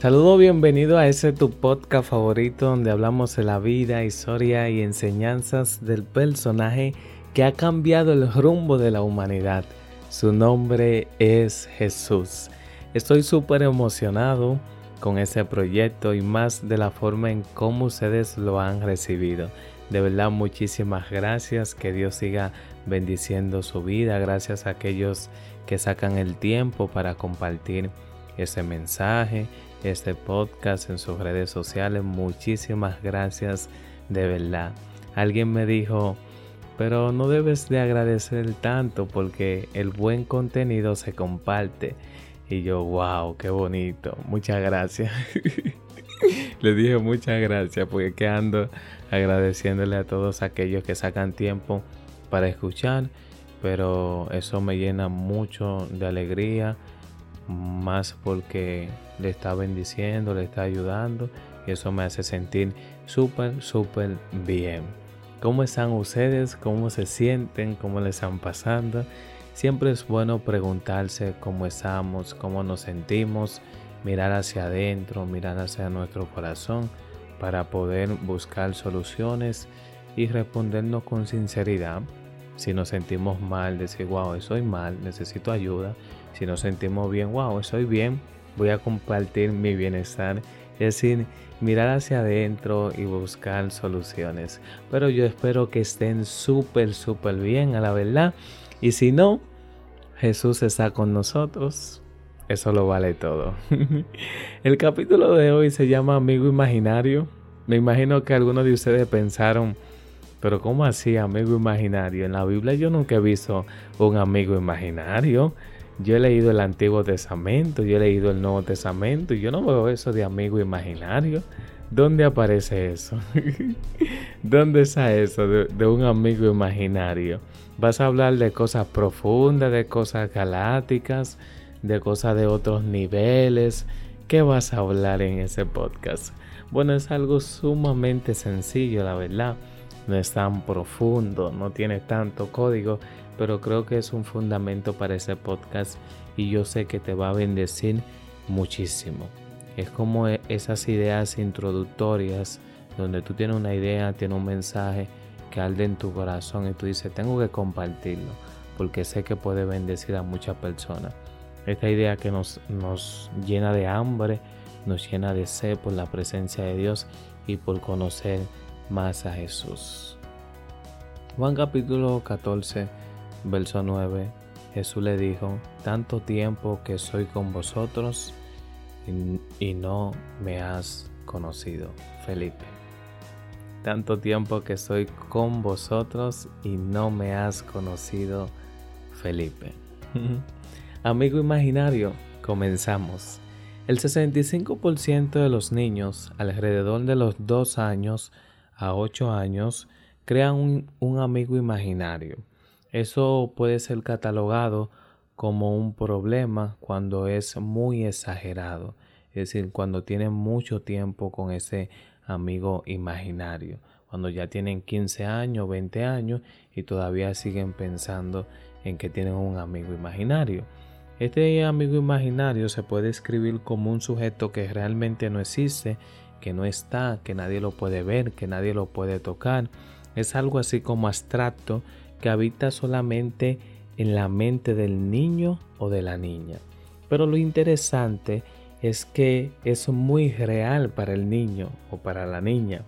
Saludo, bienvenido a ese tu podcast favorito donde hablamos de la vida, historia y enseñanzas del personaje que ha cambiado el rumbo de la humanidad. Su nombre es Jesús. Estoy súper emocionado con ese proyecto y más de la forma en cómo ustedes lo han recibido. De verdad, muchísimas gracias. Que Dios siga bendiciendo su vida. Gracias a aquellos que sacan el tiempo para compartir ese mensaje este podcast en sus redes sociales. Muchísimas gracias de verdad. Alguien me dijo, pero no debes de agradecer tanto porque el buen contenido se comparte. Y yo, wow, qué bonito. Muchas gracias. Le dije muchas gracias porque que ando agradeciéndole a todos aquellos que sacan tiempo para escuchar. Pero eso me llena mucho de alegría más porque le está bendiciendo, le está ayudando y eso me hace sentir súper, súper bien. ¿Cómo están ustedes? ¿Cómo se sienten? ¿Cómo les están pasando? Siempre es bueno preguntarse cómo estamos, cómo nos sentimos, mirar hacia adentro, mirar hacia nuestro corazón para poder buscar soluciones y respondernos con sinceridad. Si nos sentimos mal, decir, wow, estoy mal, necesito ayuda si nos sentimos bien, wow, estoy bien, voy a compartir mi bienestar. Es decir, mirar hacia adentro y buscar soluciones. Pero yo espero que estén súper, súper bien, a la verdad. Y si no, Jesús está con nosotros. Eso lo vale todo. El capítulo de hoy se llama Amigo Imaginario. Me imagino que algunos de ustedes pensaron, pero ¿cómo así amigo imaginario? En la Biblia yo nunca he visto un amigo imaginario. Yo he leído el Antiguo Testamento, yo he leído el Nuevo Testamento y yo no veo eso de amigo imaginario. ¿Dónde aparece eso? ¿Dónde está eso de, un amigo imaginario? Vas a hablar de cosas profundas, de cosas galácticas, de cosas de otros niveles. ¿Qué vas a hablar en ese podcast? Bueno, es algo sumamente sencillo, la verdad. No es tan profundo, no tiene tanto código, pero creo que es un fundamento para ese podcast y yo sé que te va a bendecir muchísimo. Es como e, esas ideas introductorias donde tú tienes una idea, tienes un mensaje que arde en tu corazón y tú dices, tengo que compartirlo porque sé que puede bendecir a muchas personas. Esta idea que nos, nos llena de hambre, nos llena de sed por la presencia de Dios y por conocer más a Jesús. Juan capítulo 14 verso 9, Jesús le dijo, tanto tiempo que soy con vosotros y, no me has conocido, Felipe. Tanto tiempo que soy con vosotros y no me has conocido, Felipe. Amigo imaginario, comenzamos. El 65% de los niños alrededor de los 2 años a 8 años crean un amigo imaginario. Eso puede ser catalogado como un problema cuando es muy exagerado, es decir, cuando tienen mucho tiempo con ese amigo imaginario, cuando ya tienen 15 años, 20 años y todavía siguen pensando en que tienen un amigo imaginario. Este amigo imaginario se puede escribir como un sujeto que realmente no existe, que no está, que nadie lo puede ver, que nadie lo puede tocar. Es algo así como abstracto que habita solamente en la mente del niño o de la niña. Pero lo interesante es que es muy real para el niño o para la niña.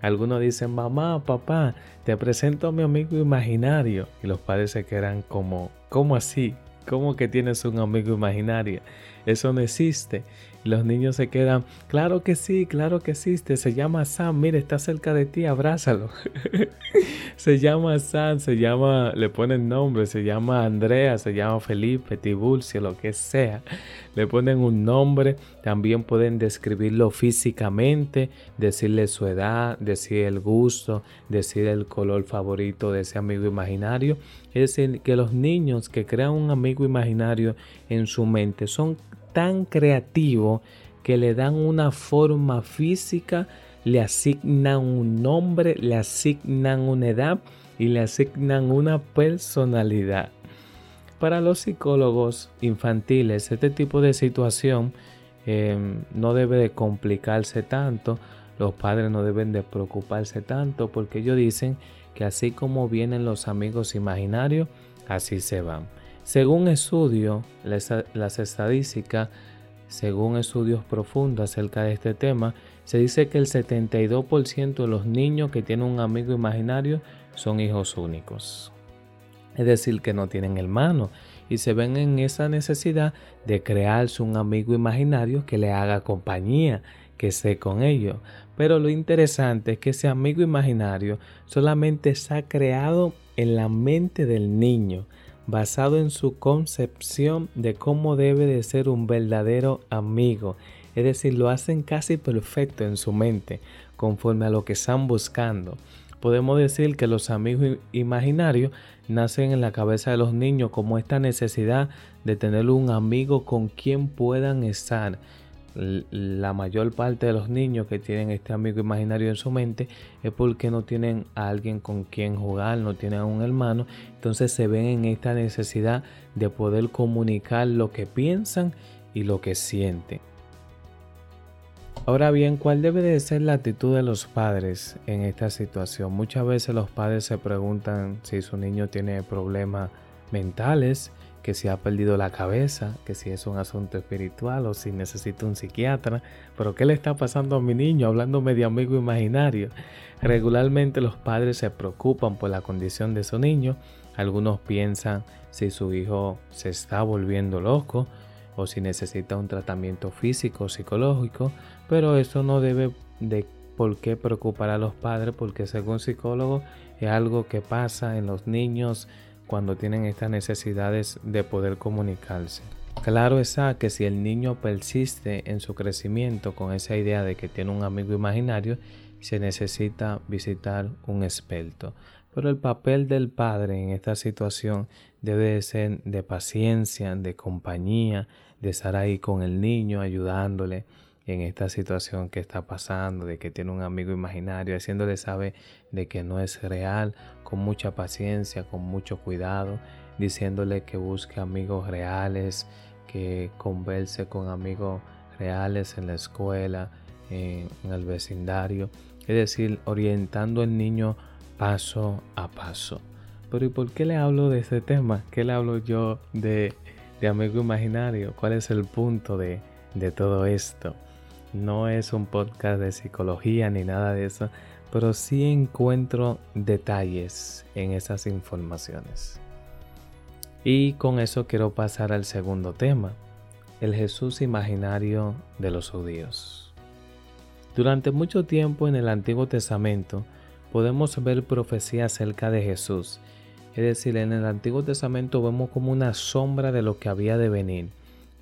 Algunos dicen, mamá, papá, te presento a mi amigo imaginario. Y los padres se quedan como, ¿cómo así? ¿Cómo que tienes un amigo imaginario? Eso no existe. Los niños se quedan, claro que sí, claro que existe. Se llama Sam, mire, está cerca de ti, abrázalo. se llama Sam, se llama, le ponen nombre, se llama Andrea, se llama Felipe, Tiburcio, lo que sea. Le ponen un nombre, también pueden describirlo físicamente, decirle su edad, decir el gusto, decir el color favorito de ese amigo imaginario. Es decir, que los niños que crean un amigo imaginario en su mente son tan creativos que le dan una forma física, le asignan un nombre, le asignan una edad y le asignan una personalidad. Para los psicólogos infantiles, este tipo de situación em, no debe de complicarse tanto, los padres no deben de preocuparse tanto porque ellos dicen que así como vienen los amigos imaginarios, así se van. Según estudio, las estadísticas, según estudios profundos acerca de este tema, se dice que el 72% de los niños que tienen un amigo imaginario son hijos únicos. Es decir, que no tienen hermanos y se ven en esa necesidad de crearse un amigo imaginario que le haga compañía, que esté con ellos. Pero lo interesante es que ese amigo imaginario solamente se ha creado en la mente del niño, basado en su concepción de cómo debe de ser un verdadero amigo. Es decir, lo hacen casi perfecto en su mente, conforme a lo que están buscando. Podemos decir que los amigos imaginarios nacen en la cabeza de los niños como esta necesidad de tener un amigo con quien puedan estar la mayor parte de los niños que tienen este amigo imaginario en su mente es porque no tienen a alguien con quien jugar, no tienen a un hermano, entonces se ven en esta necesidad de poder comunicar lo que piensan y lo que sienten. Ahora bien, ¿cuál debe de ser la actitud de los padres en esta situación? Muchas veces los padres se preguntan si su niño tiene problemas mentales, que si ha perdido la cabeza, que si es un asunto espiritual o si necesita un psiquiatra. Pero ¿qué le está pasando a mi niño hablándome de amigo imaginario? Regularmente los padres se preocupan por la condición de su niño. Algunos piensan si su hijo se está volviendo loco o si necesita un tratamiento físico o psicológico, pero eso no debe de por qué preocupar a los padres porque según psicólogos es algo que pasa en los niños cuando tienen estas necesidades de poder comunicarse. Claro está que si el niño persiste en su crecimiento con esa idea de que tiene un amigo imaginario, se necesita visitar un experto. Pero el papel del padre en esta situación debe ser de paciencia, de compañía, de estar ahí con el niño, ayudándole, en esta situación que está pasando, de que tiene un amigo imaginario, haciéndole saber de que no es real, con mucha paciencia, con mucho cuidado, diciéndole que busque amigos reales, que converse con amigos reales en la escuela, en, el vecindario, es decir, orientando al niño paso a paso. Pero ¿y por qué le hablo de este tema? ¿Qué le hablo yo de, amigo imaginario? ¿Cuál es el punto de, de todo esto? No es un podcast de psicología ni nada de eso, pero sí encuentro detalles en esas informaciones. Y con eso quiero pasar al segundo tema, el Jesús imaginario de los judíos. Durante mucho tiempo en el Antiguo Testamento podemos ver profecía acerca de Jesús. Es decir, en el Antiguo Testamento vemos como una sombra de lo que había de venir.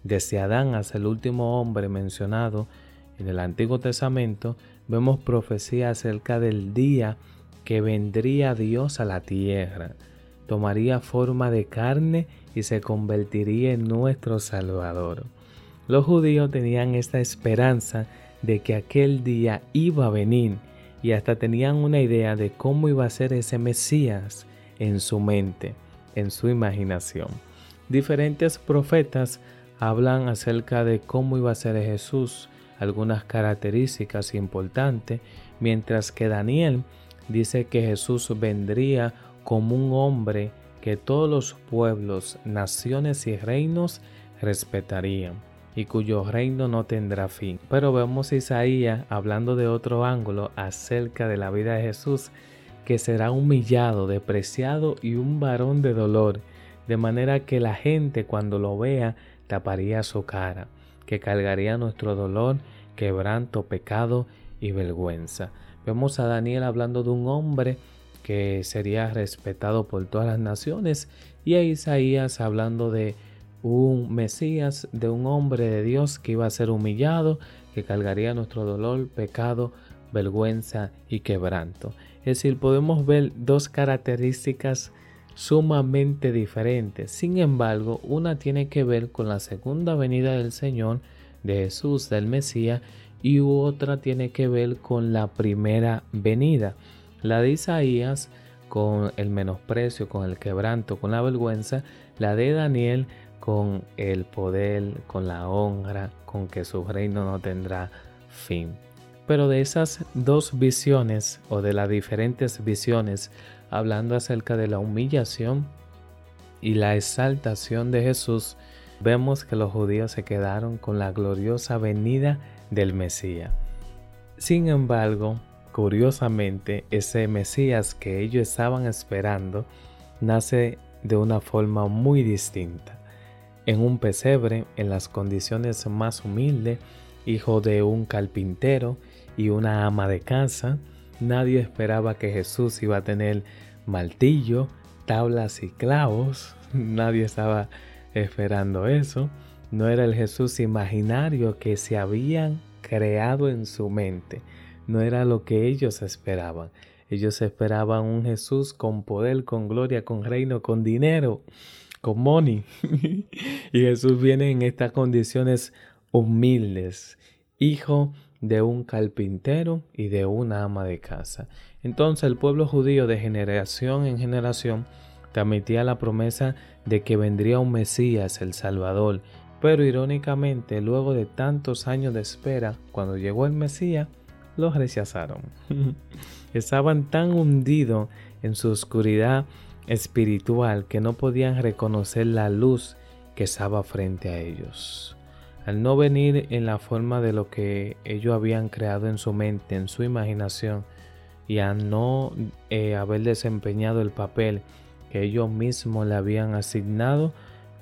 Desde Adán hasta el último hombre mencionado en el Antiguo Testamento vemos profecía acerca del día que vendría Dios a la tierra, tomaría forma de carne y se convertiría en nuestro Salvador. Los judíos tenían esta esperanza de que aquel día iba a venir y hasta tenían una idea de cómo iba a ser ese Mesías en su mente, en su imaginación. Diferentes profetas hablan acerca de cómo iba a ser Jesús, algunas características importantes, mientras que Daniel dice que Jesús vendría como un hombre que todos los pueblos, naciones y reinos respetarían y cuyo reino no tendrá fin. Pero vemos a Isaías hablando de otro ángulo acerca de la vida de Jesús, que será humillado, despreciado y un varón de dolor, de manera que la gente cuando lo vea taparía su cara que cargaría nuestro dolor, quebranto, pecado y vergüenza. Vemos a Daniel hablando de un hombre que sería respetado por todas las naciones y a Isaías hablando de un Mesías, de un hombre de Dios que iba a ser humillado, que cargaría nuestro dolor, pecado, vergüenza y quebranto. Es decir, podemos ver dos características sumamente diferentes. Sin embargo, una tiene que ver con la segunda venida del Señor, de Jesús, del Mesías, y otra tiene que ver con la primera venida. La de Isaías con el menosprecio, con el quebranto, con la vergüenza, la de Daniel con el poder, con la honra, con que su reino no tendrá fin. Pero de esas dos visiones o de las diferentes visiones, hablando acerca de la humillación y la exaltación de Jesús, vemos que los judíos se quedaron con la gloriosa venida del Mesías. Sin embargo, curiosamente, ese Mesías que ellos estaban esperando nace de una forma muy distinta. En un pesebre, en las condiciones más humildes, hijo de un carpintero y una ama de casa, nadie esperaba que Jesús iba a tener martillo, tablas y clavos. Nadie estaba esperando eso. No era el Jesús imaginario que se habían creado en su mente. No era lo que ellos esperaban. Ellos esperaban un Jesús con poder, con gloria, con reino, con dinero, con money. y Jesús viene en estas condiciones humildes, hijo de un carpintero y de una ama de casa. Entonces el pueblo judío de generación en generación transmitía la promesa de que vendría un Mesías, el Salvador, pero irónicamente, luego de tantos años de espera, cuando llegó el Mesías, los rechazaron. Estaban tan hundidos en su oscuridad espiritual que no podían reconocer la luz que estaba frente a ellos. Al no venir en la forma de lo que ellos habían creado en su mente, en su imaginación, y a no eh, haber desempeñado el papel que ellos mismos le habían asignado,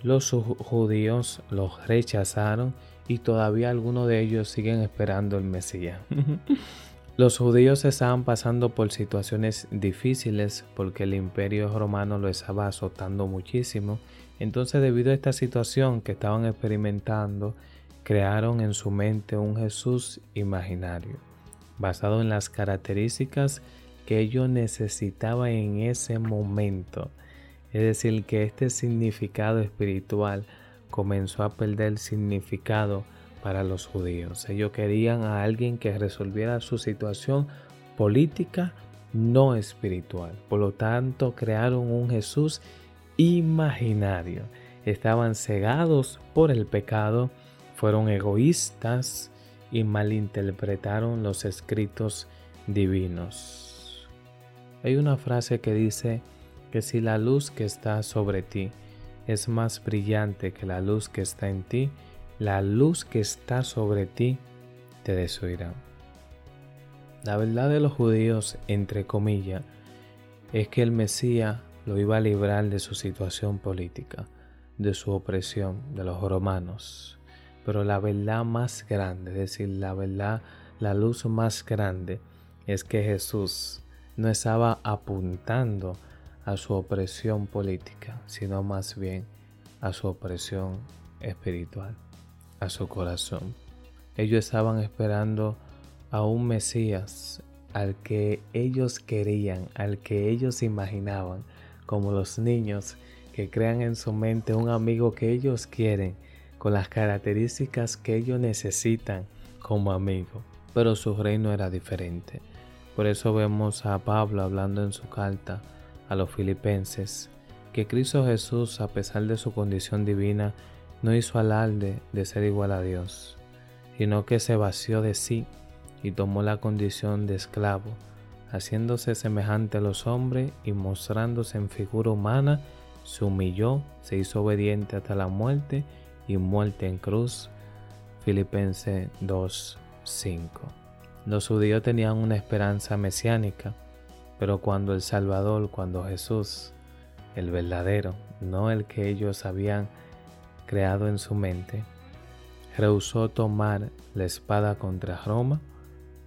los judíos los rechazaron y todavía algunos de ellos siguen esperando el Mesías. los judíos estaban pasando por situaciones difíciles porque el imperio romano lo estaba azotando muchísimo. Entonces debido a esta situación que estaban experimentando, crearon en su mente un Jesús imaginario, basado en las características que ellos necesitaban en ese momento. Es decir, que este significado espiritual comenzó a perder significado para los judíos. Ellos querían a alguien que resolviera su situación política, no espiritual. Por lo tanto, crearon un Jesús imaginario. Estaban cegados por el pecado, fueron egoístas y malinterpretaron los escritos divinos. Hay una frase que dice, que si la luz que está sobre ti es más brillante que la luz que está en ti, la luz que está sobre ti te desoirá. La verdad de los judíos, entre comillas, es que el Mesías lo iba a librar de su situación política, de su opresión, de los romanos. Pero la verdad más grande, es decir, la verdad, la luz más grande, es que Jesús no estaba apuntando a su opresión política, sino más bien a su opresión espiritual, a su corazón. Ellos estaban esperando a un Mesías al que ellos querían, al que ellos imaginaban, como los niños que crean en su mente un amigo que ellos quieren, con las características que ellos necesitan como amigo. Pero su reino era diferente. Por eso vemos a Pablo hablando en su carta a los filipenses que Cristo Jesús, a pesar de su condición divina, no hizo alarde de ser igual a Dios, sino que se vació de sí y tomó la condición de esclavo, haciéndose semejante a los hombres y mostrándose en figura humana, se humilló, se hizo obediente hasta la muerte y muerte en cruz. Filipenses 2:5. Los judíos tenían una esperanza mesiánica, pero cuando el Salvador, cuando Jesús, el verdadero, no el que ellos habían creado en su mente, rehusó tomar la espada contra Roma,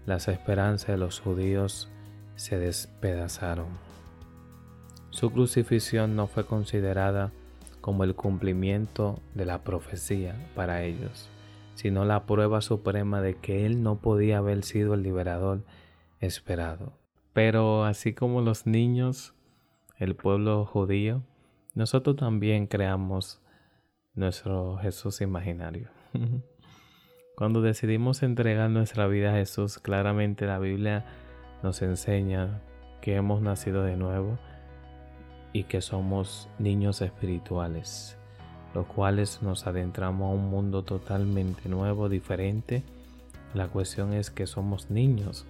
las esperanzas de los judíos se despedazaron. Su crucifixión no fue considerada como el cumplimiento de la profecía para ellos, sino la prueba suprema de que Él no podía haber sido el liberador esperado. Pero así como los niños, el pueblo judío, nosotros también creamos nuestro Jesús imaginario. Cuando decidimos entregar nuestra vida a Jesús, claramente la Biblia nos enseña que hemos nacido de nuevo y que somos niños espirituales. los cuales nos adentramos a un mundo totalmente nuevo, diferente. La cuestión es que somos niños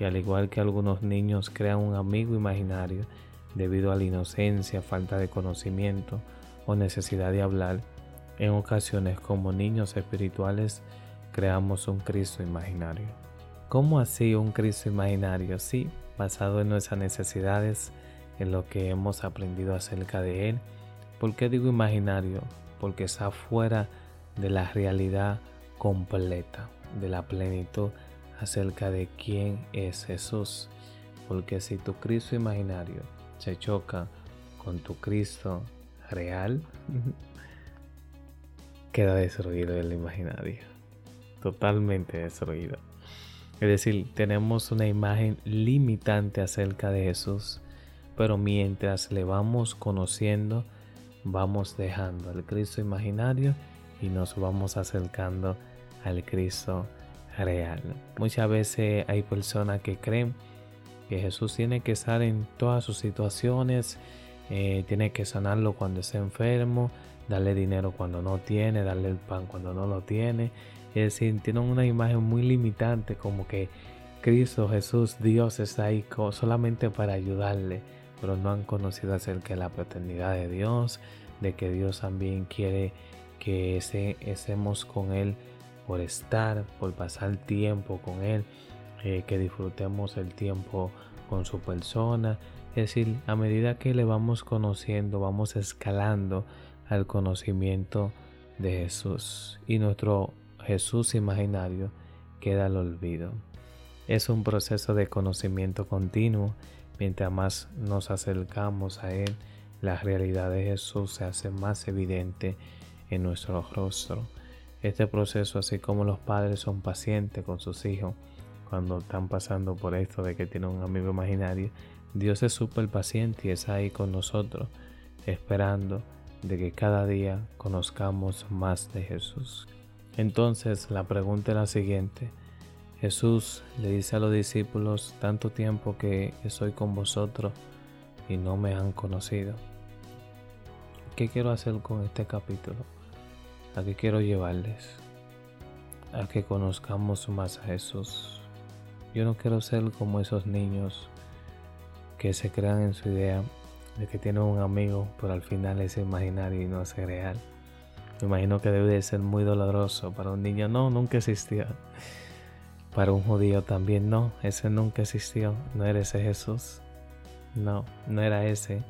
y al igual que algunos niños crean un amigo imaginario debido a la inocencia, falta de conocimiento o necesidad de hablar, en ocasiones como niños espirituales creamos un Cristo imaginario. ¿Cómo así un Cristo imaginario? Sí, basado en nuestras necesidades, en lo que hemos aprendido acerca de Él. ¿Por qué digo imaginario? Porque está fuera de la realidad completa, de la plenitud acerca de quién es Jesús. Porque si tu Cristo imaginario se choca con tu Cristo real, queda destruido el imaginario. Totalmente destruido. Es decir, tenemos una imagen limitante acerca de Jesús, pero mientras le vamos conociendo, vamos dejando al Cristo imaginario y nos vamos acercando al Cristo real. Muchas veces hay personas que creen que Jesús tiene que estar en todas sus situaciones, eh, tiene que sanarlo cuando esté enfermo, darle dinero cuando no tiene, darle el pan cuando no lo tiene. Es decir, tienen una imagen muy limitante como que Cristo, Jesús, Dios está ahí solamente para ayudarle, pero no han conocido acerca de la paternidad de Dios, de que Dios también quiere que estemos con Él por estar, por pasar tiempo con Él, eh, que disfrutemos el tiempo con su persona. Es decir, a medida que le vamos conociendo, vamos escalando al conocimiento de Jesús y nuestro Jesús imaginario queda al olvido. Es un proceso de conocimiento continuo. Mientras más nos acercamos a Él, la realidad de Jesús se hace más evidente en nuestro rostro. Este proceso, así como los padres son pacientes con sus hijos cuando están pasando por esto de que tienen un amigo imaginario, Dios es súper paciente y está ahí con nosotros, esperando de que cada día conozcamos más de Jesús. Entonces la pregunta es la siguiente. Jesús le dice a los discípulos, tanto tiempo que estoy con vosotros y no me han conocido. ¿Qué quiero hacer con este capítulo? ¿A qué quiero llevarles? A que conozcamos más a Jesús. Yo no quiero ser como esos niños que se crean en su idea de que tiene un amigo, pero al final es imaginario y no es real. Me imagino que debe de ser muy doloroso para un niño. No, nunca existió. Para un judío también no, ese nunca existió. No era ese Jesús. No, no era ese.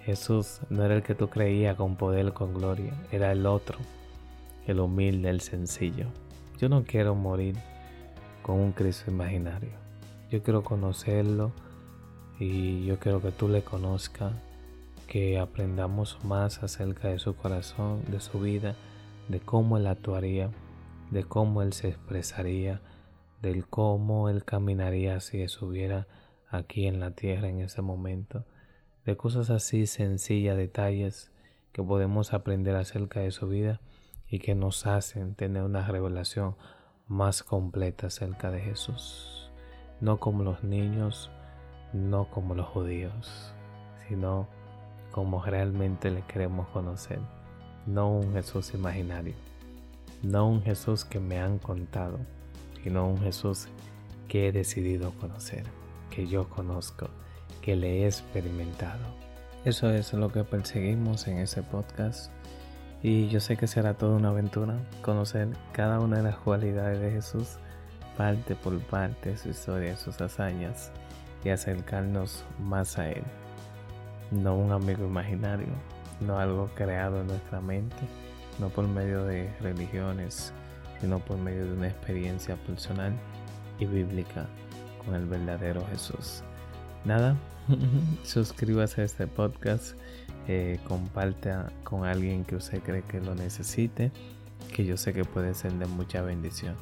Jesús no era el que tú creías con poder, con gloria. Era el otro, el humilde, el sencillo. Yo no quiero morir con un Cristo imaginario. Yo quiero conocerlo y yo quiero que tú le conozcas, que aprendamos más acerca de su corazón, de su vida, de cómo él actuaría, de cómo él se expresaría, del cómo él caminaría si estuviera aquí en la tierra en ese momento, de cosas así sencillas, detalles que podemos aprender acerca de su vida y que nos hacen tener una revelación más completa acerca de Jesús, no como los niños no como los judíos, sino como realmente le queremos conocer, no un Jesús imaginario, no un Jesús que me han contado, sino un Jesús que he decidido conocer, que yo conozco, que le he experimentado. Eso es lo que perseguimos en ese podcast y yo sé que será toda una aventura conocer cada una de las cualidades de Jesús, parte por parte, su historia, sus hazañas y acercarnos más a Él. No un amigo imaginario, no algo creado en nuestra mente, no por medio de religiones, sino por medio de una experiencia personal y bíblica con el verdadero Jesús. Nada, suscríbase a este podcast, eh, comparta con alguien que usted cree que lo necesite, que yo sé que puede ser de mucha bendición.